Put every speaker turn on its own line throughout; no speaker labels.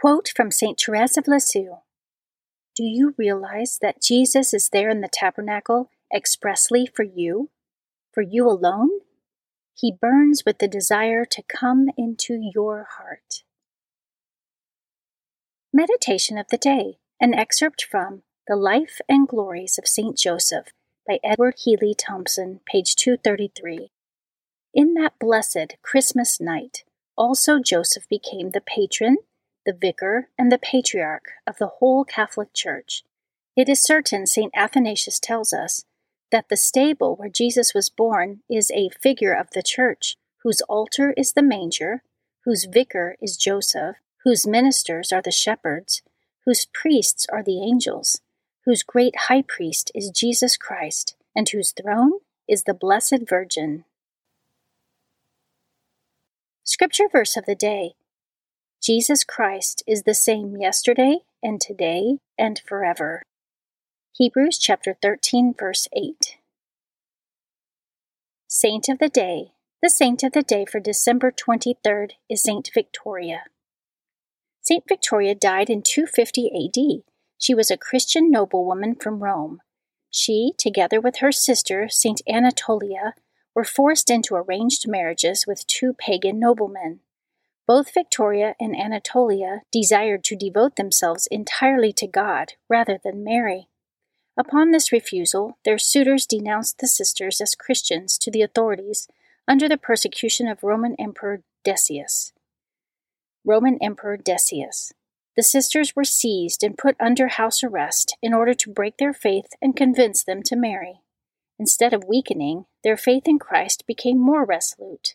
Quote from St. Therese of Lisieux Do you realize that Jesus is there in the tabernacle expressly for you? For you alone? He burns with the desire to come into your heart. Meditation of the Day, an excerpt from The Life and Glories of St. Joseph by Edward Healy Thompson, page 233. In that blessed Christmas night, also Joseph became the patron the vicar, and the patriarch of the whole Catholic Church. It is certain, St. Athanasius tells us, that the stable where Jesus was born is a figure of the Church, whose altar is the manger, whose vicar is Joseph, whose ministers are the shepherds, whose priests are the angels, whose great high priest is Jesus Christ, and whose throne is the Blessed Virgin. Scripture verse of the day Jesus Christ is the same yesterday and today and forever. Hebrews chapter 13 verse 8. Saint of the Day. The saint of the day for December 23rd is Saint Victoria. Saint Victoria died in 250 AD. She was a Christian noblewoman from Rome. She, together with her sister, Saint Anatolia, were forced into arranged marriages with two pagan noblemen. Both Victoria and Anatolia desired to devote themselves entirely to God rather than marry. Upon this refusal, their suitors denounced the sisters as Christians to the authorities under the persecution of Roman Emperor Decius. Roman Emperor Decius. The sisters were seized and put under house arrest in order to break their faith and convince them to marry. Instead of weakening, their faith in Christ became more resolute.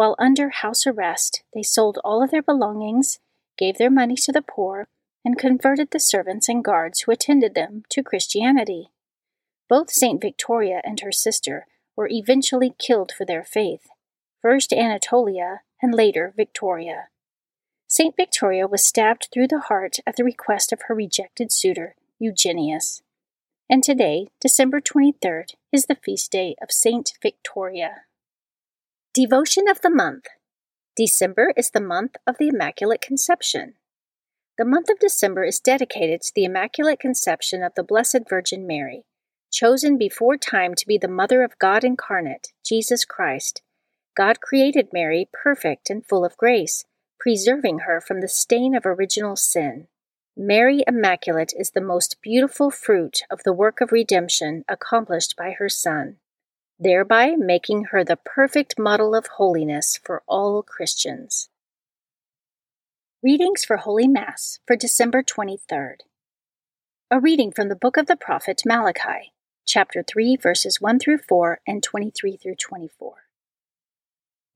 While under house arrest, they sold all of their belongings, gave their money to the poor, and converted the servants and guards who attended them to Christianity. Both St. Victoria and her sister were eventually killed for their faith, first Anatolia and later Victoria. St. Victoria was stabbed through the heart at the request of her rejected suitor, Eugenius. And today, December 23rd, is the feast day of St. Victoria. Devotion of the Month December is the month of the Immaculate Conception. The month of December is dedicated to the Immaculate Conception of the Blessed Virgin Mary, chosen before time to be the Mother of God incarnate, Jesus Christ. God created Mary perfect and full of grace, preserving her from the stain of original sin. Mary Immaculate is the most beautiful fruit of the work of redemption accomplished by her Son thereby making her the perfect model of holiness for all Christians. Readings for Holy Mass for December 23rd. A reading from the book of the prophet Malachi, chapter 3, verses 1 through 4 and 23 through 24.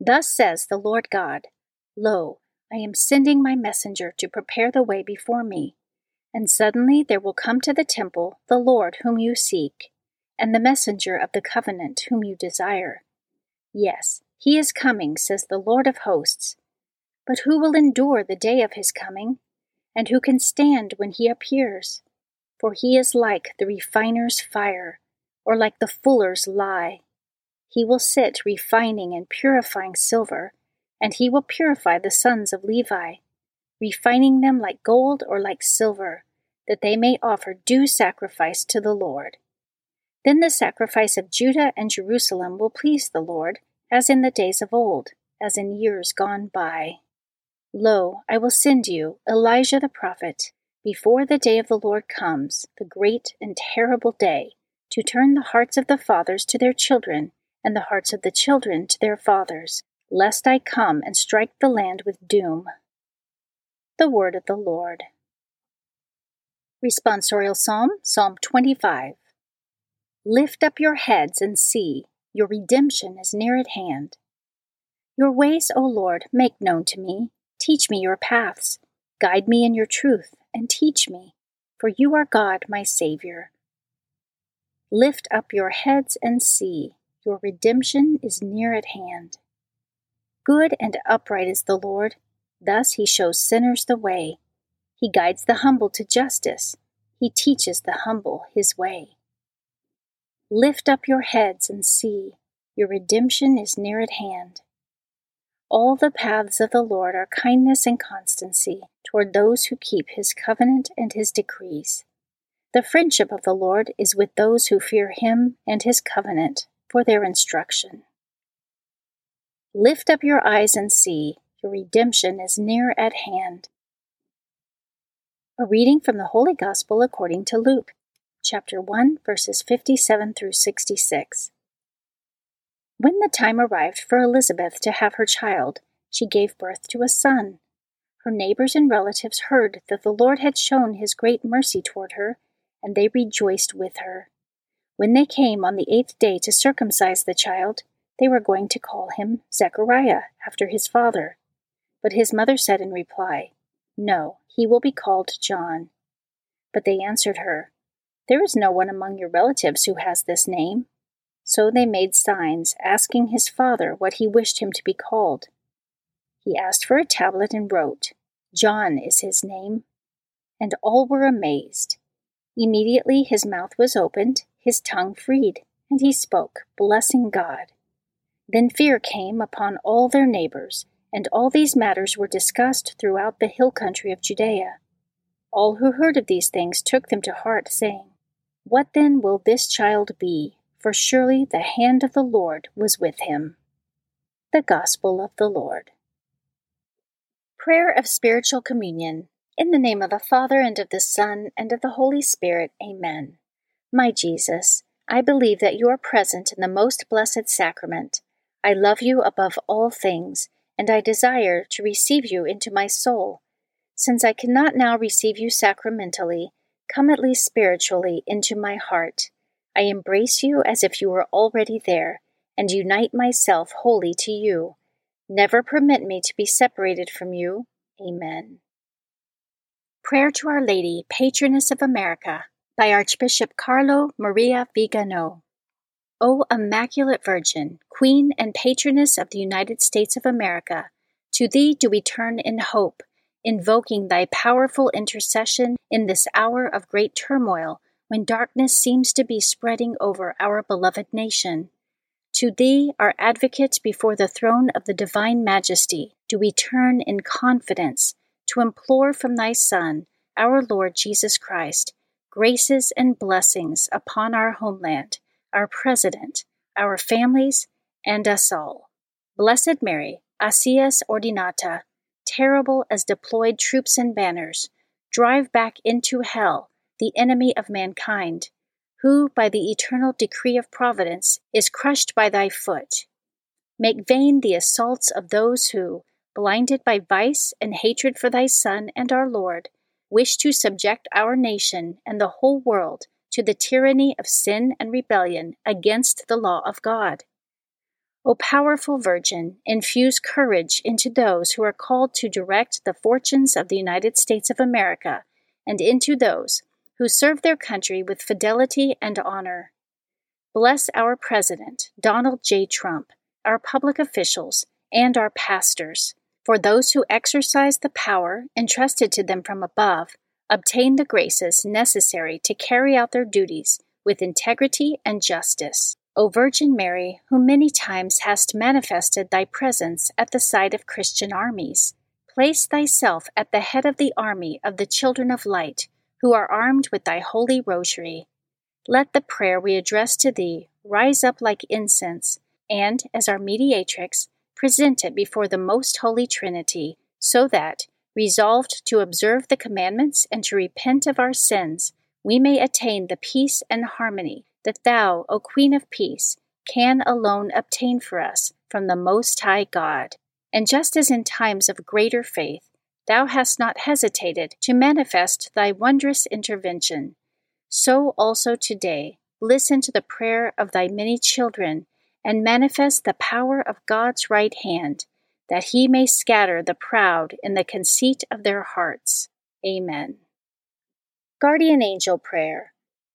Thus says the Lord God Lo, I am sending my messenger to prepare the way before me. And suddenly there will come to the temple the Lord whom you seek, and the messenger of the covenant whom you desire. Yes, he is coming, says the Lord of hosts. But who will endure the day of his coming? And who can stand when he appears? For he is like the refiner's fire, or like the fuller's lye. He will sit refining and purifying silver, and he will purify the sons of Levi, refining them like gold or like silver, that they may offer due sacrifice to the Lord. Then the sacrifice of Judah and Jerusalem will please the Lord, as in the days of old, as in years gone by. Lo, I will send you Elijah the prophet before the day of the Lord comes, the great and terrible day, to turn the hearts of the fathers to their children, and the hearts of the children to their fathers, lest I come and strike the land with doom. The Word of the Lord. Responsorial Psalm, Psalm 25. Lift up your heads and see, your redemption is near at hand. Your ways, O Lord, make known to me. Teach me your paths. Guide me in your truth and teach me, for you are God, my Savior. Lift up your heads and see, your redemption is near at hand. Good and upright is the Lord, thus he shows sinners the way. He guides the humble to justice, he teaches the humble his way. Lift up your heads and see, your redemption is near at hand. All the paths of the Lord are kindness and constancy toward those who keep his covenant and his decrees. The friendship of the Lord is with those who fear him and his covenant for their instruction. Lift up your eyes and see, your redemption is near at hand. A reading from the Holy Gospel according to Luke, chapter 1, verses 57 through 66. When the time arrived for Elizabeth to have her child, she gave birth to a son. Her neighbors and relatives heard that the Lord had shown his great mercy toward her, and they rejoiced with her. When they came on the eighth day to circumcise the child, they were going to call him Zechariah, after his father. But his mother said in reply, No, he will be called John. But they answered her, There is no one among your relatives who has this name. So they made signs, asking his father what he wished him to be called. He asked for a tablet and wrote, John is his name. And all were amazed. Immediately his mouth was opened, his tongue freed, and he spoke, blessing God. Then fear came upon all their neighbors, and all these matters were discussed throughout the hill country of Judea. All who heard of these things took them to heart, saying, What then will this child be? for surely the hand of the Lord was with him. The Gospel of the Lord. Prayer of Spiritual Communion. In the name of the Father, and of the Son, and of the Holy Spirit, Amen. My Jesus, I believe that you are present in the most blessed sacrament. I love you above all things, and I desire to receive you into my soul. Since I cannot now receive you sacramentally, come at least spiritually into my heart. I embrace you as if you were already there, and unite myself wholly to you. Never permit me to be separated from you. Amen. Prayer to Our Lady, Patroness of America, by Archbishop Carlo Maria Vigano. O Immaculate Virgin, Queen and Patroness of the United States of America, to thee do we turn in hope, invoking thy powerful intercession in this hour of great turmoil when darkness seems to be spreading over our beloved nation. To thee, our advocate before the throne of the divine majesty, do we turn in confidence to implore from thy Son, our Lord Jesus Christ, graces and blessings upon our homeland, our president, our families, and us all. Blessed Mary, Acies Ordinata, terrible as deployed troops and banners, drive back into hell the enemy of mankind, who, by the eternal decree of providence, is crushed by thy foot. Make vain the assaults of those who, blinded by vice and hatred for thy Son and our Lord, wish to subject our nation and the whole world to the tyranny of sin and rebellion against the law of God. O powerful Virgin, infuse courage into those who are called to direct the fortunes of the United States of America and into those who serve their country with fidelity and honor. Bless our President, Donald J. Trump, our public officials, and our pastors. For those who exercise the power entrusted to them from above obtain the graces necessary to carry out their duties with integrity and justice. O Virgin Mary, who many times hast manifested thy presence at the side of Christian armies, place thyself at the head of the army of the children of light, who are armed with thy holy rosary. Let the prayer we address to thee rise up like incense, and, as our mediatrix, present it before the most holy Trinity, so that, resolved to observe the commandments and to repent of our sins, we may attain the peace and harmony that thou, O Queen of Peace, can alone obtain for us from the Most High God. And just as in times of greater faith, thou hast not hesitated to manifest thy wondrous intervention, so also today listen to the prayer of thy many children and manifest the power of God's right hand, that he may scatter the proud in the conceit of their hearts. Amen. Guardian Angel Prayer.